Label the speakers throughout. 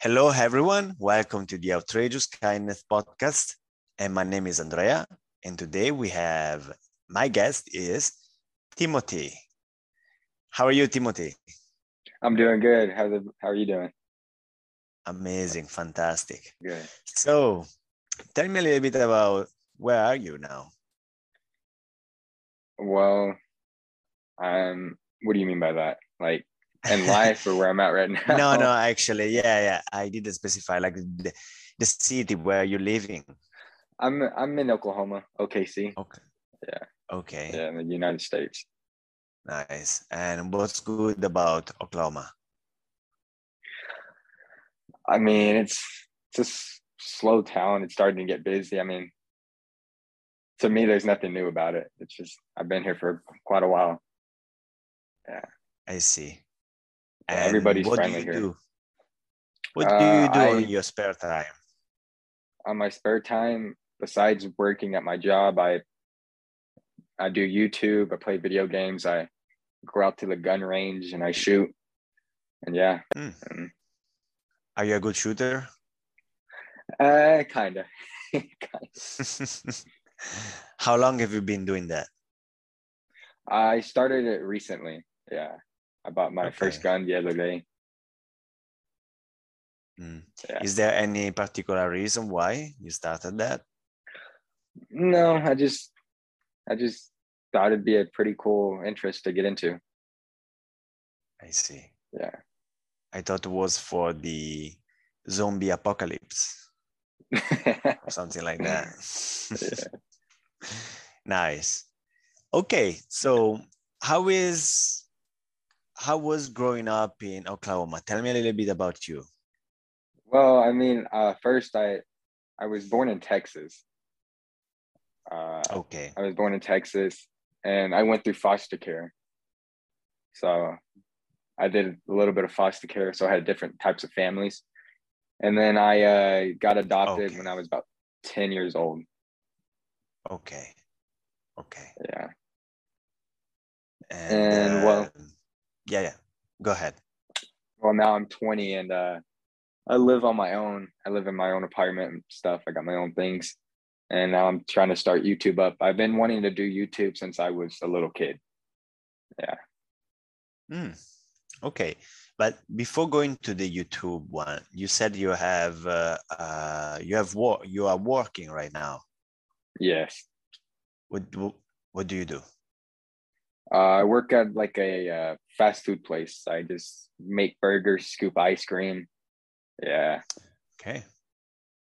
Speaker 1: Hello, everyone. Welcome to the Outrageous Kindness podcast. And my name is Andrea. And today we have my guest is Timothy. How are you, Timothy?
Speaker 2: I'm doing good. How are you doing?
Speaker 1: Amazing, fantastic.
Speaker 2: Good.
Speaker 1: So, tell me a little bit about where are you now?
Speaker 2: Well, um, what do you mean by that? Like in life or where I'm at right now?
Speaker 1: no, no, actually, yeah, yeah. I didn't specify like the, the city where you're living.
Speaker 2: I'm I'm in Oklahoma, OKC.
Speaker 1: Okay.
Speaker 2: Yeah.
Speaker 1: Okay.
Speaker 2: Yeah, in the United States.
Speaker 1: Nice. And what's good about Oklahoma?
Speaker 2: I mean, it's it's a slow town. It's starting to get busy. I mean, to me, there's nothing new about it. It's just I've been here for quite a while. Yeah.
Speaker 1: I see.
Speaker 2: Yeah, everybody's
Speaker 1: what
Speaker 2: friendly
Speaker 1: do you
Speaker 2: here.
Speaker 1: do? What do you
Speaker 2: Uh,
Speaker 1: do
Speaker 2: I-
Speaker 1: in your spare time?
Speaker 2: On my spare time, besides working at my job, I I do YouTube. I play video games. I go out to the gun range and I shoot. And yeah. Mm.
Speaker 1: Are you a good shooter?
Speaker 2: uh, kind of. kind
Speaker 1: How long have you been doing that?
Speaker 2: I started it recently. Yeah, I bought my first gun the other day.
Speaker 1: Mm.
Speaker 2: Yeah.
Speaker 1: Is there any particular reason why you started that?
Speaker 2: No, I just, I just thought it'd be a pretty cool interest to get into.
Speaker 1: I see.
Speaker 2: Yeah.
Speaker 1: I thought it was for the zombie apocalypse or something like that. nice. Okay, so how is how was growing up in Oklahoma? Tell me a little bit about you.
Speaker 2: well, I mean, uh, first I, I was born in Texas. Uh,
Speaker 1: Okay.
Speaker 2: I was born in Texas and I went through foster care. So I did a little bit of foster care. So I had different types of families. And then I uh, got adopted
Speaker 1: Okay.
Speaker 2: when I was about 10 years old.
Speaker 1: Okay. Okay.
Speaker 2: Yeah.
Speaker 1: And, yeah, yeah. Go ahead.
Speaker 2: Well, now I'm 20 and uh, I live on my own. I live in my own apartment and stuff. I got my own things. And now I'm trying to start YouTube up. I've been wanting to do YouTube since I was a little kid. Yeah.
Speaker 1: Hmm. Okay, but before going to the YouTube one, you said you have uh, uh, you have work. You are working right now.
Speaker 2: Yes.
Speaker 1: What what do you do?
Speaker 2: Uh, I work at like a uh, fast food place. I just make burgers, scoop ice cream. Yeah.
Speaker 1: Okay.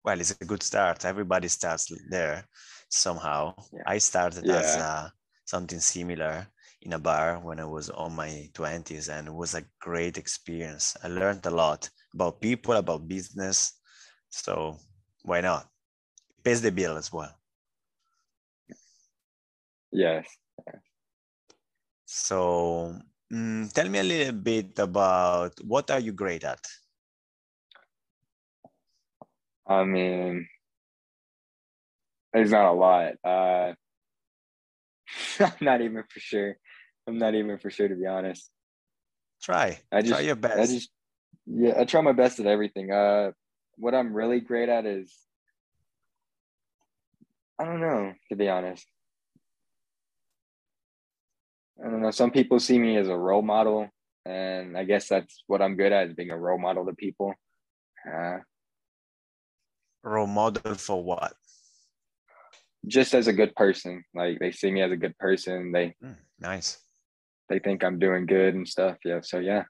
Speaker 1: Well, it's a good start. Everybody starts there somehow.
Speaker 2: Yeah.
Speaker 1: I started as uh, something similar in a bar when I was on my 20s, and it was a great experience. I learned a lot about people, about business. So why not? Pays the bill as well.
Speaker 2: Yes.
Speaker 1: So mm, tell me a little bit about what are you great at?
Speaker 2: I mean, there's not a lot. Uh, I'm not even for sure. I'm not even for sure to be honest.
Speaker 1: Try.
Speaker 2: I just,
Speaker 1: Try your best.
Speaker 2: I just, yeah, I try my best at everything. Uh, what I'm really great at is, I don't know, to be honest. I don't know. Some people see me as a role model, and I guess that's what I'm good at being a role model to people. Uh,
Speaker 1: Role model for what?
Speaker 2: just as a good person, like they see me as a good person. They
Speaker 1: Mm, nice.
Speaker 2: they think I'm doing good and stuff. Yeah. So yeah.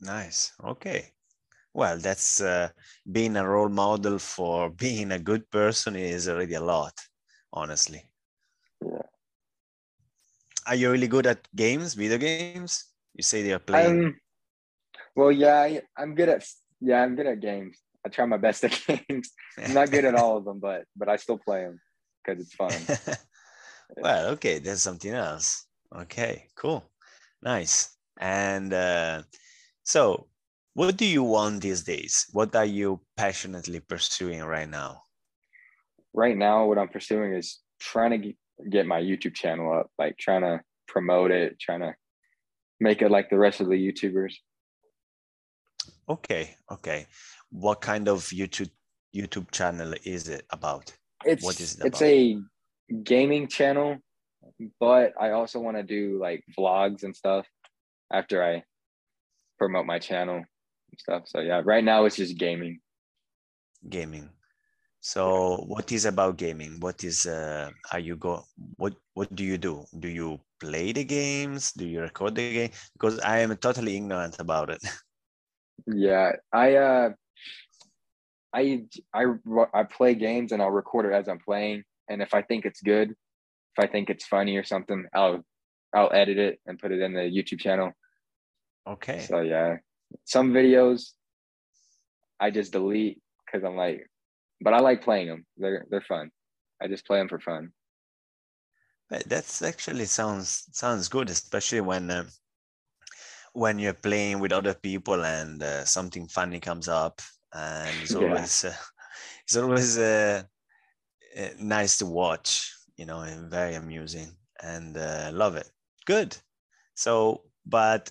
Speaker 1: Nice. Okay. Well, that's uh, being a role model for being a good person is already a lot, honestly. Are you really good at games, video games? You say you're playing.
Speaker 2: Um, well, yeah, I, I'm good at yeah, I'm good at games. I try my best at games. I'm not good at all of them, but but I still play them because it's fun.
Speaker 1: well, okay, that's something else. Okay, cool, nice. And uh, so, what do you want these days? What are you passionately pursuing right now?
Speaker 2: right now, what I'm pursuing is trying to get- my YouTube channel up, like trying to promote it, trying to make it like the rest of the YouTubers.
Speaker 1: Okay, okay. What kind of YouTube YouTube channel is it about?
Speaker 2: It's
Speaker 1: What is it
Speaker 2: it's
Speaker 1: about?
Speaker 2: a gaming channel, but I also want to do like vlogs and stuff after I promote my channel and stuff. So yeah, right now it's just gaming.
Speaker 1: Gaming. So what is about gaming? What is uh are you go what what do you do? Do you play the games? Do you record the game? Because I am totally ignorant about it.
Speaker 2: Yeah, I uh I I I play games and I'll record it as I'm playing and if I think it's good, if I think it's funny or something, I'll I'll edit it and put it in the YouTube channel.
Speaker 1: Okay.
Speaker 2: So yeah, some videos I just delete cuz I'm like but I like playing them. They're they're fun. I just play them for fun.
Speaker 1: That's actually sounds sounds good, especially when uh, when you're playing with other people and uh, something funny comes up, and it's
Speaker 2: Yeah.
Speaker 1: always uh, it's always uh, uh, nice to watch, you know, and very amusing, and uh, love it. Good. So, but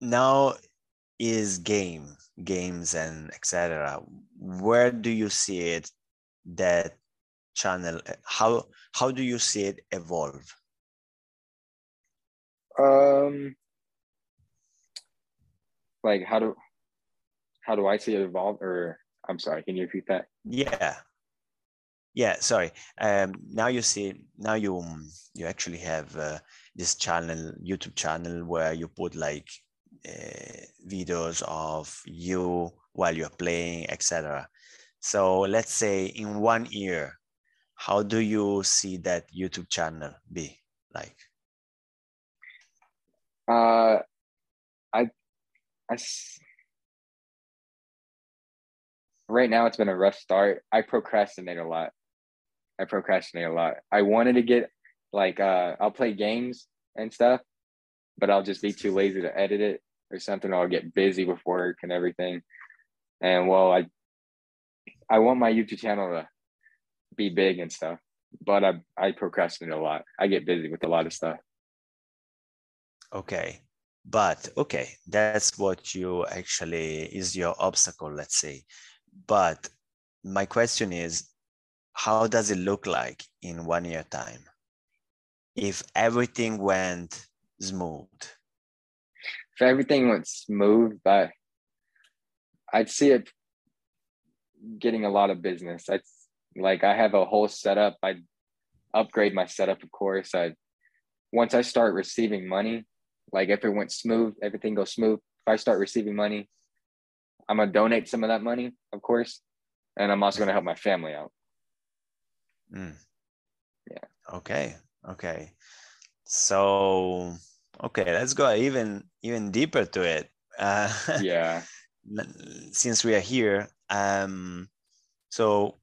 Speaker 1: now is game games and etc. Where do you see it that channel? How how do you see it evolve?
Speaker 2: Um like how do how do I see it evolve or I'm sorry, can you repeat that?
Speaker 1: Yeah. Yeah, sorry. Um, now you see, now you you actually have uh, this channel, YouTube channel, where you put like uh, videos of you while you're playing, etc. So let's say in one year, how do you see that YouTube channel be like?
Speaker 2: Uh I I right now it's been a rough start. I procrastinate a lot. I procrastinate a lot. I wanted to get like uh I'll play games and stuff, but I'll just be too lazy to edit it or something. I'll get busy with work and everything. And well, I I want my YouTube channel to be big and stuff, but I I procrastinate a lot. I get busy with a lot of stuff.
Speaker 1: Okay. But okay, that's what you actually is your obstacle, let's say. But my question is, how does it look like in one year time? If everything went smooth.
Speaker 2: if everything went smooth, but I'd see it getting a lot of business. I like I have a whole setup. I'd upgrade my setup, of course. I once I start receiving money, like if it went smooth, everything goes smooth. If I start receiving money, I'm gonna donate some of that money, of course, and I'm also gonna help my family out.
Speaker 1: Mm.
Speaker 2: Yeah.
Speaker 1: Okay. Okay. So okay, let's go even even deeper to it. Uh,
Speaker 2: Yeah,
Speaker 1: since we are here, um, so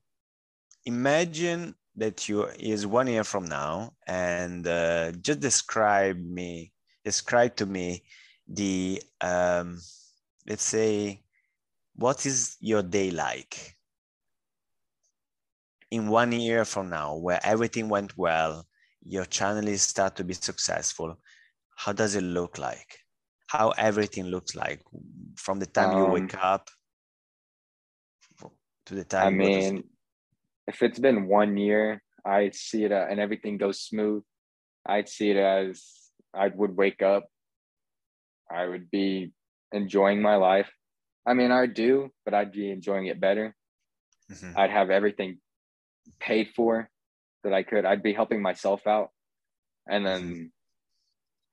Speaker 1: imagine that you is one year from now, and uh, just describe me, describe to me the um, let's say, what is your day like in one year from now, where everything went well, your channel is start to be successful. How does it look like? How everything looks like from the time you
Speaker 2: Um,
Speaker 1: wake up to the time you to
Speaker 2: mean, if it's been one year, I see it uh, and everything goes smooth. I'd see it as I would wake up. I would be enjoying my life. I mean, I do, but I'd be enjoying it better.
Speaker 1: Mhm.
Speaker 2: I'd have everything paid for that I could. I'd be helping myself out. And then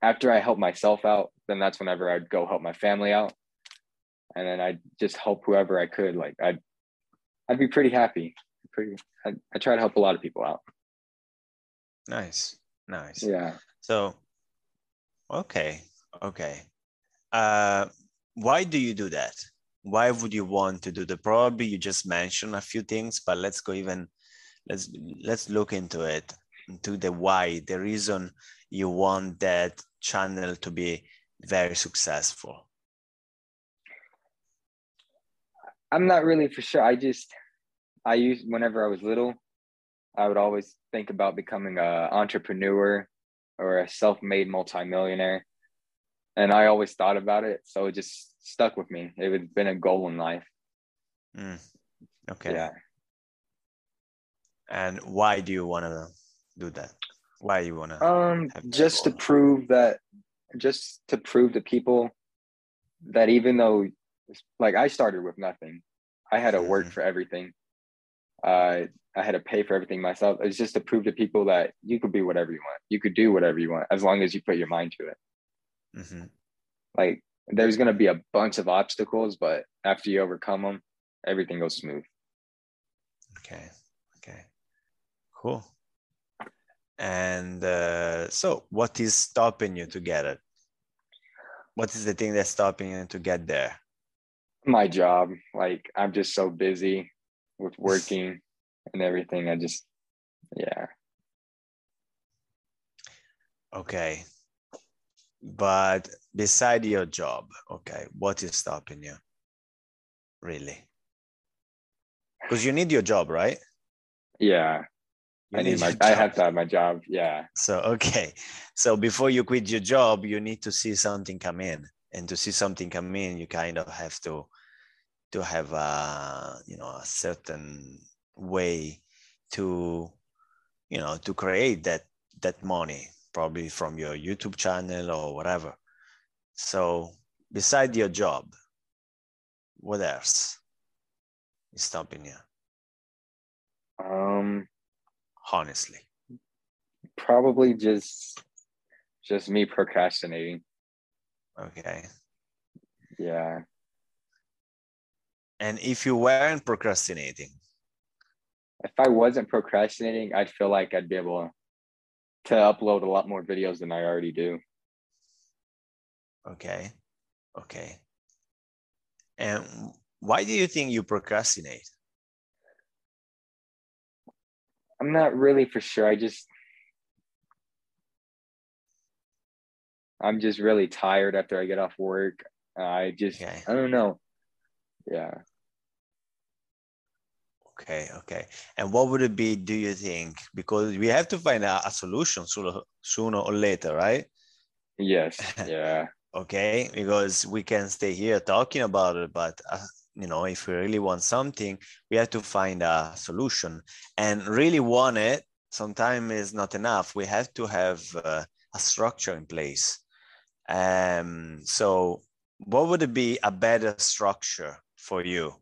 Speaker 2: after I help myself out, then that's whenever I'd go help my family out. And then I'd just help whoever I could. Like I'd I'd be pretty happy. Pretty I, I try to help a lot of people out.
Speaker 1: Nice, nice.
Speaker 2: Yeah.
Speaker 1: So, okay, okay. Uh, why do you do that? Why would you want to do that? Probably you just mentioned a few things, but let's go even. Let's let's look into it, into the why, the reason you want that channel to be very successful.
Speaker 2: I'm not really for sure. I just I used whenever I was little, I would always think about becoming a entrepreneur or a self-made multimillionaire. and I always thought about it, so it just stuck with me. It had been a goal in life.
Speaker 1: Mm. Okay.
Speaker 2: Yeah.
Speaker 1: And why do you want to do that? Why you want to?
Speaker 2: Um, just to prove that, just to prove to people that even though, like, I started with nothing, I had to work
Speaker 1: Mhm.
Speaker 2: for everything. Uh, I had to pay for everything myself. It's just to prove to people that you could be whatever you want. You could do whatever you want as long as you put your mind to it.
Speaker 1: Mhm.
Speaker 2: Like, there's gonna be a bunch of obstacles, but after you overcome them, everything goes smooth.
Speaker 1: Okay. Okay. Cool. And uh, so, what is stopping you to get it? What is the thing that's stopping you to get there?
Speaker 2: My job, like, I'm just so busy with working and everything. I just, yeah.
Speaker 1: Okay. But beside your job, okay, what is stopping you? Really? Because you need your job, right?
Speaker 2: Yeah,
Speaker 1: You
Speaker 2: I need my. I have to have my job. Yeah,
Speaker 1: So okay, so before you quit your job, you need to see something come in, and to see something come in, you kind of have to to have a you know a certain way to you know to create that that money, probably from your YouTube channel or whatever. So beside your job, what else is stopping you?
Speaker 2: um,
Speaker 1: Honestly,
Speaker 2: probably just, just me procrastinating.
Speaker 1: okay.
Speaker 2: Yeah,
Speaker 1: And if you weren't procrastinating,
Speaker 2: if I wasn't procrastinating, I'd feel like I'd be able to upload a lot more videos than I already do.
Speaker 1: Okay. Okay. And why do you think you procrastinate?
Speaker 2: I'm not really for sure. I just, I'm just really tired after I get off work. I just,
Speaker 1: Okay.
Speaker 2: I don't know. Yeah.
Speaker 1: Okay. Okay. And what would it be, do you think? Because we have to find a, a solution sooner, sooner or later, right?
Speaker 2: Yes. Yeah.
Speaker 1: Okay. Because we can stay here talking about it, but uh, you know, if we really want something, we have to find a solution. And really want it, sometimes is not enough. We have to have uh, a structure in place. Um, so, what would be a better structure for you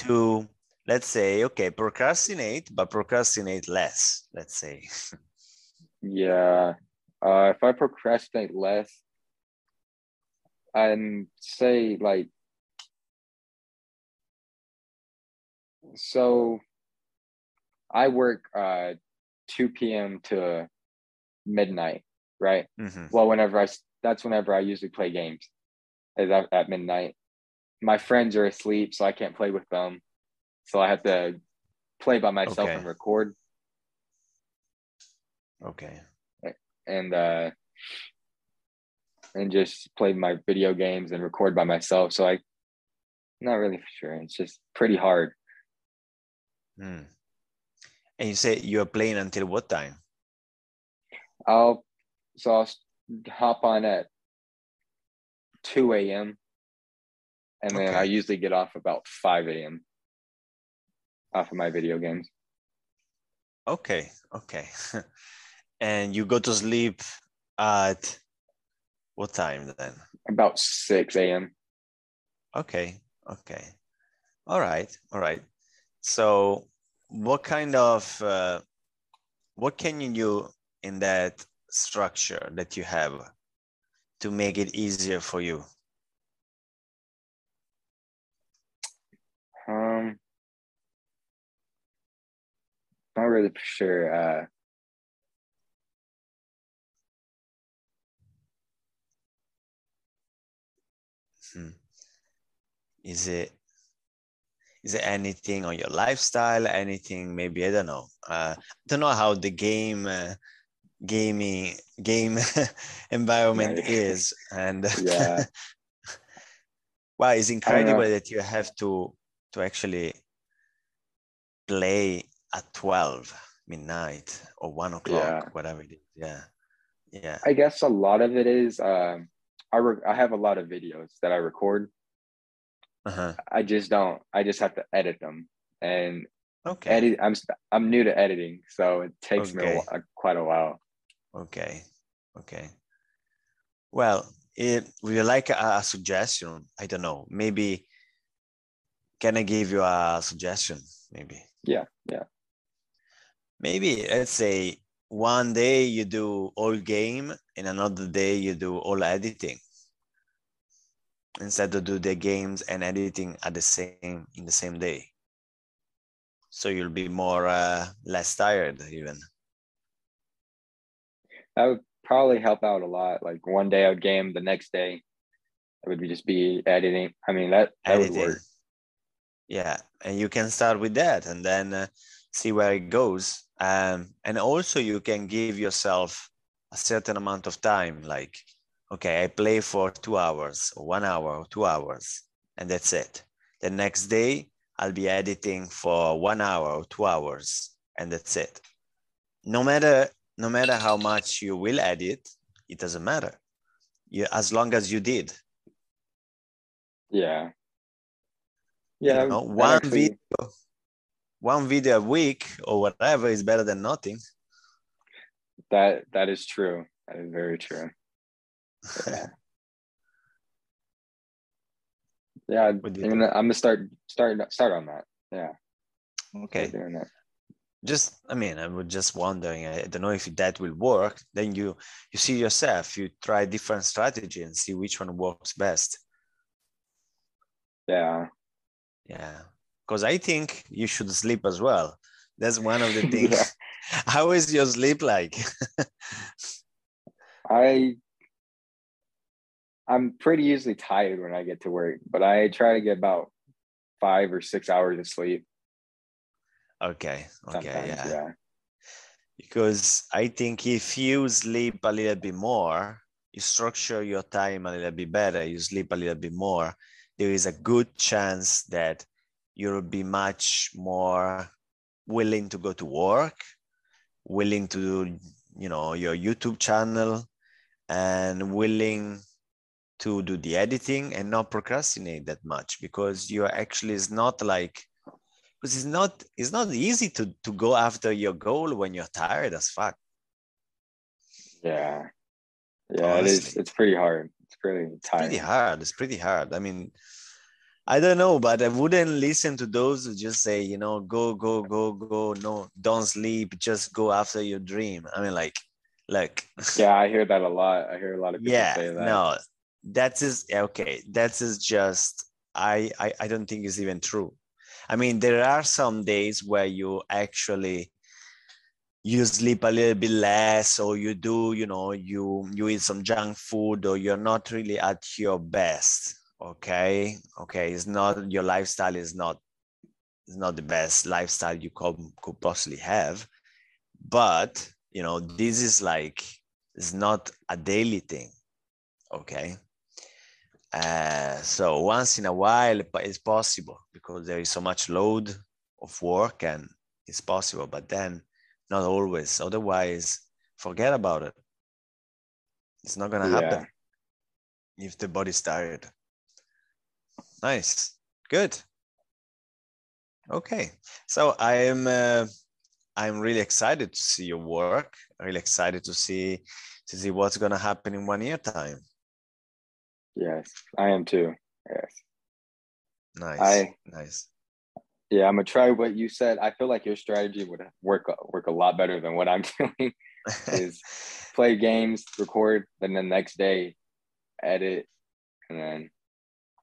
Speaker 1: to, let's say, okay, procrastinate, but procrastinate less, let's say?
Speaker 2: Yeah. Uh, if I procrastinate less and say like, so I work uh 2 p.m. to midnight, right?
Speaker 1: Mhm.
Speaker 2: Well, whenever i that's whenever I usually play games is at, at midnight. My friends are asleep, so I can't play with them. So I have to play by myself
Speaker 1: Okay.
Speaker 2: and record.
Speaker 1: Okay.
Speaker 2: and uh and just play my video games and record by myself. So I not really for sure. It's just pretty hard.
Speaker 1: Mm. And you say you're playing until what time?
Speaker 2: I'll so I'll hop on at 2 a.m. and then I usually get off about 5 a.m. off of my video games.
Speaker 1: Okay. Okay. and you go to sleep at what time then?
Speaker 2: About 6 a.m.
Speaker 1: Okay. Okay. All right. All right. So, what kind of uh, what can you do in that structure that you have to make it easier for you?
Speaker 2: Um not really sure. Uh
Speaker 1: Hmm. Is it is there anything on your lifestyle? Anything maybe I don't know. Uh, I don't know how the game uh, gaming game environment
Speaker 2: Right.
Speaker 1: is, and
Speaker 2: Yeah.
Speaker 1: wow, it's incredible that you have to to actually play at twelve midnight or one o'clock,
Speaker 2: Yeah.
Speaker 1: whatever it is. Yeah, Yeah.
Speaker 2: I guess a lot of it is um, I re- I have a lot of videos that I record.
Speaker 1: Uh-huh.
Speaker 2: I just don't. I just have to edit them, and
Speaker 1: Okay.
Speaker 2: edit. I'm I'm new to editing, so it takes me a,
Speaker 1: Okay.
Speaker 2: wh- quite a while.
Speaker 1: Okay. Okay. Well, it, would you like a, a suggestion? I don't know. Maybe can I give you a suggestion? Maybe.
Speaker 2: Yeah, yeah.
Speaker 1: Maybe let's say one day you do all game and another day you do all editing. Instead of do the games and editing at the same in the same day. So you'll be more uh, less tired even.
Speaker 2: That would probably help out a lot. Like one day I would game, the next day it would be just be editing. I mean that that would work.
Speaker 1: Yeah, and you can start with that and then uh, see where it goes. Um, and also, you can give yourself a certain amount of time. Like, okay, I play for two hours, or one hour, or two hours, and that's it. The next day, I'll be editing for one hour or two hours, and that's it. No matter no matter how much you will edit, it doesn't matter. You, as long as you did.
Speaker 2: Yeah.
Speaker 1: You
Speaker 2: Yeah.
Speaker 1: know, one
Speaker 2: actually-
Speaker 1: video one video a week or whatever is better than nothing
Speaker 2: That that is true. That is very true. Yeah. Yeah,
Speaker 1: What do you
Speaker 2: I'm gonna, I'm gonna start start start on that. Yeah,
Speaker 1: okay
Speaker 2: doing that.
Speaker 1: just i mean i was just wondering i don't know if that will work then you you see yourself you try different strategy and see which one works best
Speaker 2: Yeah,
Speaker 1: yeah because i think you should sleep as well that's one of the things
Speaker 2: Yeah.
Speaker 1: how is your sleep like
Speaker 2: I I'm pretty easily tired when I get to work, but I try to get about five or six hours of sleep
Speaker 1: okay okay yeah.
Speaker 2: yeah.
Speaker 1: because I think if you sleep a little bit more, you structure your time a little bit better, you sleep a little bit more, there is a good chance that you'll be much more willing to go to work, willing to do, you know, your YouTube channel, and willing to do the editing and not procrastinate that much because you actually is not like because it's not it's not easy to to go after your goal when you're tired as fuck
Speaker 2: Yeah. Yeah, it is.
Speaker 1: Honestly.
Speaker 2: It's pretty hard. It's pretty tiring.
Speaker 1: pretty hard it's pretty hard i mean i don't know but i wouldn't listen to those who just say you know go go go go. No don't sleep. Just go after your dream. I mean like like
Speaker 2: Yeah, I hear that a lot. I hear a lot of people
Speaker 1: yeah
Speaker 2: say that.
Speaker 1: no that is okay that is just I, I i don't think is even true. I mean there are some days where you actually you sleep a little bit less or you do you know you you eat some junk food or you're not really at your best okay okay it's not your lifestyle is not is not the best lifestyle you could, could possibly have but you know this is like it's not a daily thing okay? Uh, so once in a while but it's possible because there is so much load of work and it's possible but then not always otherwise forget about it. It's not gonna happen if the body's tired nice good okay so i'm uh, i'm really excited to see your work really excited to see to see what's gonna happen in one year time
Speaker 2: Yes, I am too. Yes.
Speaker 1: nice
Speaker 2: I-
Speaker 1: nice
Speaker 2: Yeah, I'm gonna try what you said. I feel like your strategy would work work a lot better than what I'm doing. is play games, record, and then next day edit, and then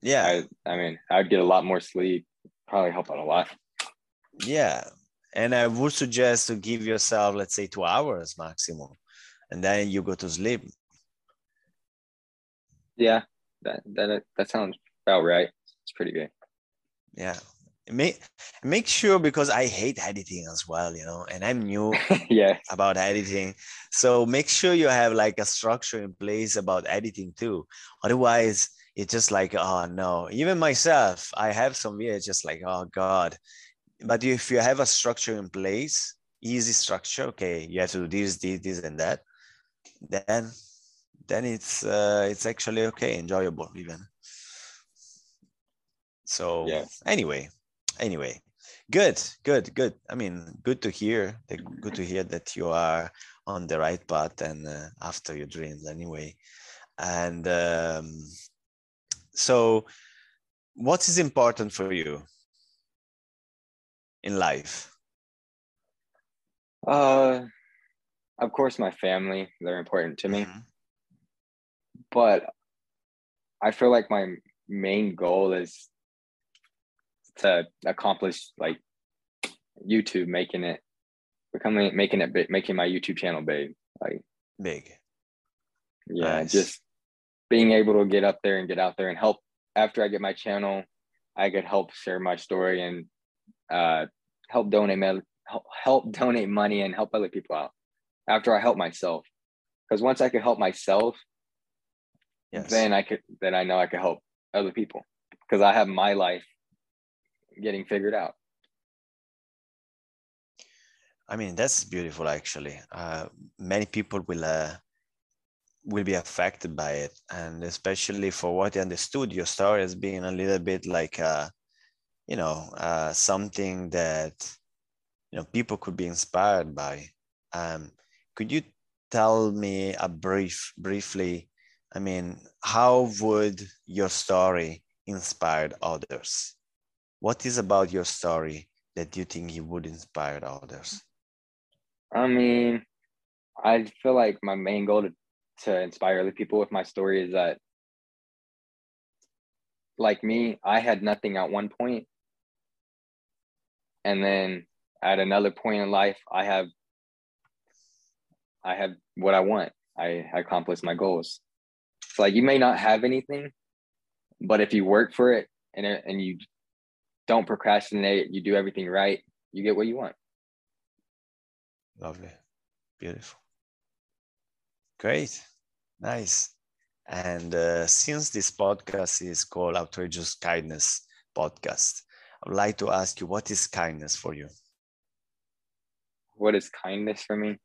Speaker 1: yeah
Speaker 2: I I mean I'd get a lot more sleep. Probably help out a lot.
Speaker 1: Yeah. And I would suggest to give yourself, let's say, two hours maximum, and then you go to sleep.
Speaker 2: Yeah, that that that sounds about right. It's pretty good.
Speaker 1: Yeah. Make make sure because I hate editing as well, you know, and I'm new
Speaker 2: yeah,
Speaker 1: about editing. So make sure you have like a structure in place about editing too. Otherwise, it's just like, oh no. Even myself, I have some videos just like, oh God. But if you have a structure in place, easy structure, okay, you have to do this, this, this, and that. then then it's uh, it's actually okay, enjoyable even. So
Speaker 2: Yeah.
Speaker 1: anyway, anyway, good, good, good. I mean, good to hear. Good to hear that you are on the right path and uh, after your dreams anyway. And um, so, what is important for you in life?
Speaker 2: Uh, of course, my family, they're important to me,
Speaker 1: Mhm.
Speaker 2: but I feel like my main goal is to accomplish like YouTube, making it, becoming, making it big, making my YouTube channel big. Like,
Speaker 1: Big.
Speaker 2: yeah,
Speaker 1: Nice.
Speaker 2: just being able to get up there and get out there and help. After I get my channel, I could help share my story and uh, help donate help donate money and help other people out. After I help myself, because once I could help myself,
Speaker 1: Yes.
Speaker 2: then I could then I know I could help other people because I have my life getting figured out.
Speaker 1: I mean, that's beautiful actually. Uh, many people will uh, will be affected by it, and especially for what I understood, your story has been a little bit like, uh, you know, uh, something that you know people could be inspired by. Um, could you tell me a brief, briefly? I mean, how would your story inspire others? What is about your story that you think you would inspire others?
Speaker 2: I mean, I feel like my main goal to, to inspire other people with my story is that, like me, I had nothing at one point, and then at another point in life, I have, I have what I want. I accomplished my goals. It's like you may not have anything, but if you work for it and and you don't procrastinate, you do everything right, you get what you want.
Speaker 1: Lovely. Beautiful. Great. Nice. And uh, since this podcast is called Outrageous Kindness Podcast, I would like to ask you what is kindness for you?
Speaker 2: What is kindness for me?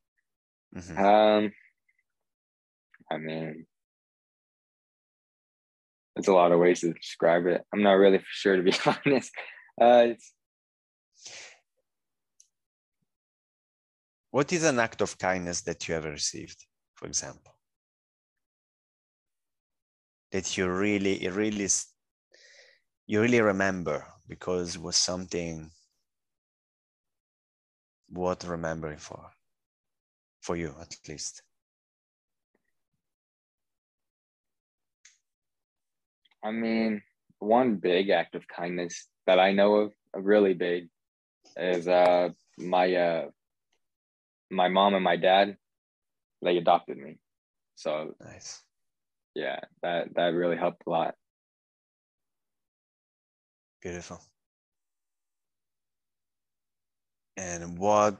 Speaker 1: Mhm.
Speaker 2: Um, I mean, there's a lot of ways to describe it. I'm not really sure to be honest. Uh,
Speaker 1: What is an act of kindness that you ever received, for example? That you really, it really, you really remember because it was something worth remembering for, for you at least.
Speaker 2: I mean, one big act of kindness that I know of, really big, is uh my uh my mom and my dad, they adopted me. So
Speaker 1: Nice.
Speaker 2: yeah, that that really helped a lot.
Speaker 1: Beautiful. And what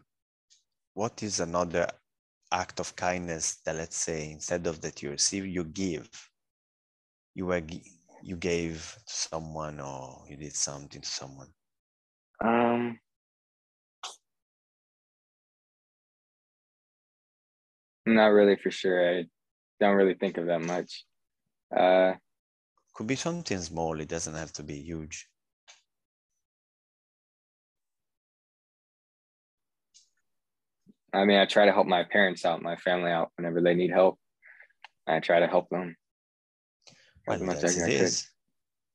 Speaker 1: what is another act of kindness that let's say instead of that you receive, you give? You were you gave to someone or you did something to someone.
Speaker 2: Um, not really for sure. I don't really think of that much. Uh,
Speaker 1: Could be something small, it doesn't have to be huge.
Speaker 2: I mean, I try to help my parents out, my family out whenever they need help. I try to help them.
Speaker 1: Well,
Speaker 2: as much as I could.
Speaker 1: is.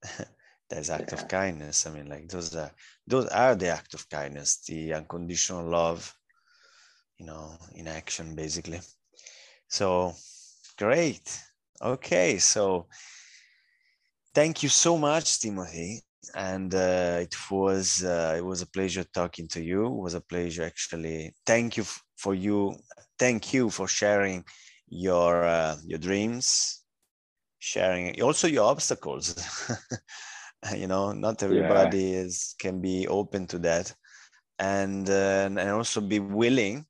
Speaker 1: That's act
Speaker 2: Yeah.
Speaker 1: of kindness. I mean, like those are those are the act of kindness, the unconditional love, you know, in action, basically. So great. Okay, so thank you so much, Timothy. And uh, it was uh, it was a pleasure talking to you. It was a pleasure actually. Thank you for you. Thank you for sharing your uh, your dreams, sharing also your obstacles. you know, not everybody is can be open to that, and uh, and also be willing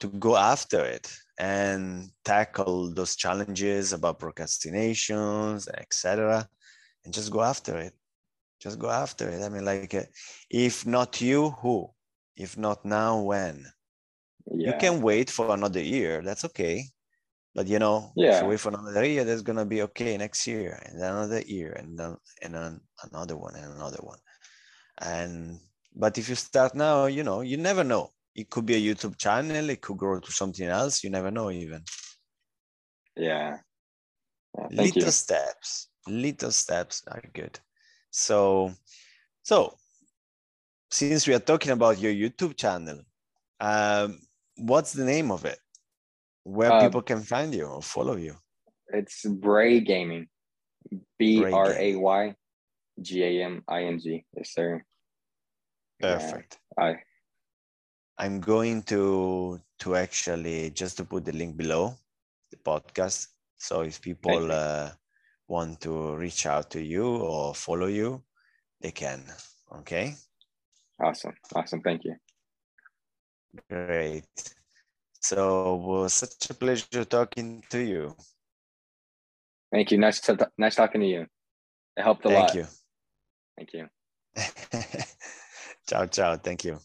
Speaker 1: to go after it and tackle those challenges about procrastinations, etc. And just go after it. Just go after it. I mean, like, uh, if not you, who? If not now, when?
Speaker 2: Yeah.
Speaker 1: You can wait for another year. That's okay. But you know,
Speaker 2: Yeah.
Speaker 1: if you wait for another year, that's gonna be okay next year, and then another year, and then and then another one and another one. And but if you start now, you know, you never know. It could be a YouTube channel, it could grow to something else. You never know even.
Speaker 2: Yeah. Yeah,
Speaker 1: little
Speaker 2: you.
Speaker 1: steps little steps are good so so since we are talking about your youtube channel um what's the name of it where
Speaker 2: Uh,
Speaker 1: people can find you or follow you
Speaker 2: It's Bray Gaming. B R A Y G A M I N G.
Speaker 1: Bray
Speaker 2: R A Y G A M I N G. Yes, sir. Yeah,
Speaker 1: perfect
Speaker 2: I
Speaker 1: i'm going to to actually just to put the link below the podcast so if people uh, want to reach out to you or follow you they can okay
Speaker 2: awesome. Awesome. Thank you.
Speaker 1: Great. So it was such a pleasure talking to you.
Speaker 2: Thank you. Nice to, nice talking to you. It helped a
Speaker 1: Thank
Speaker 2: lot.
Speaker 1: Thank you.
Speaker 2: Thank you.
Speaker 1: ciao, ciao. Thank you.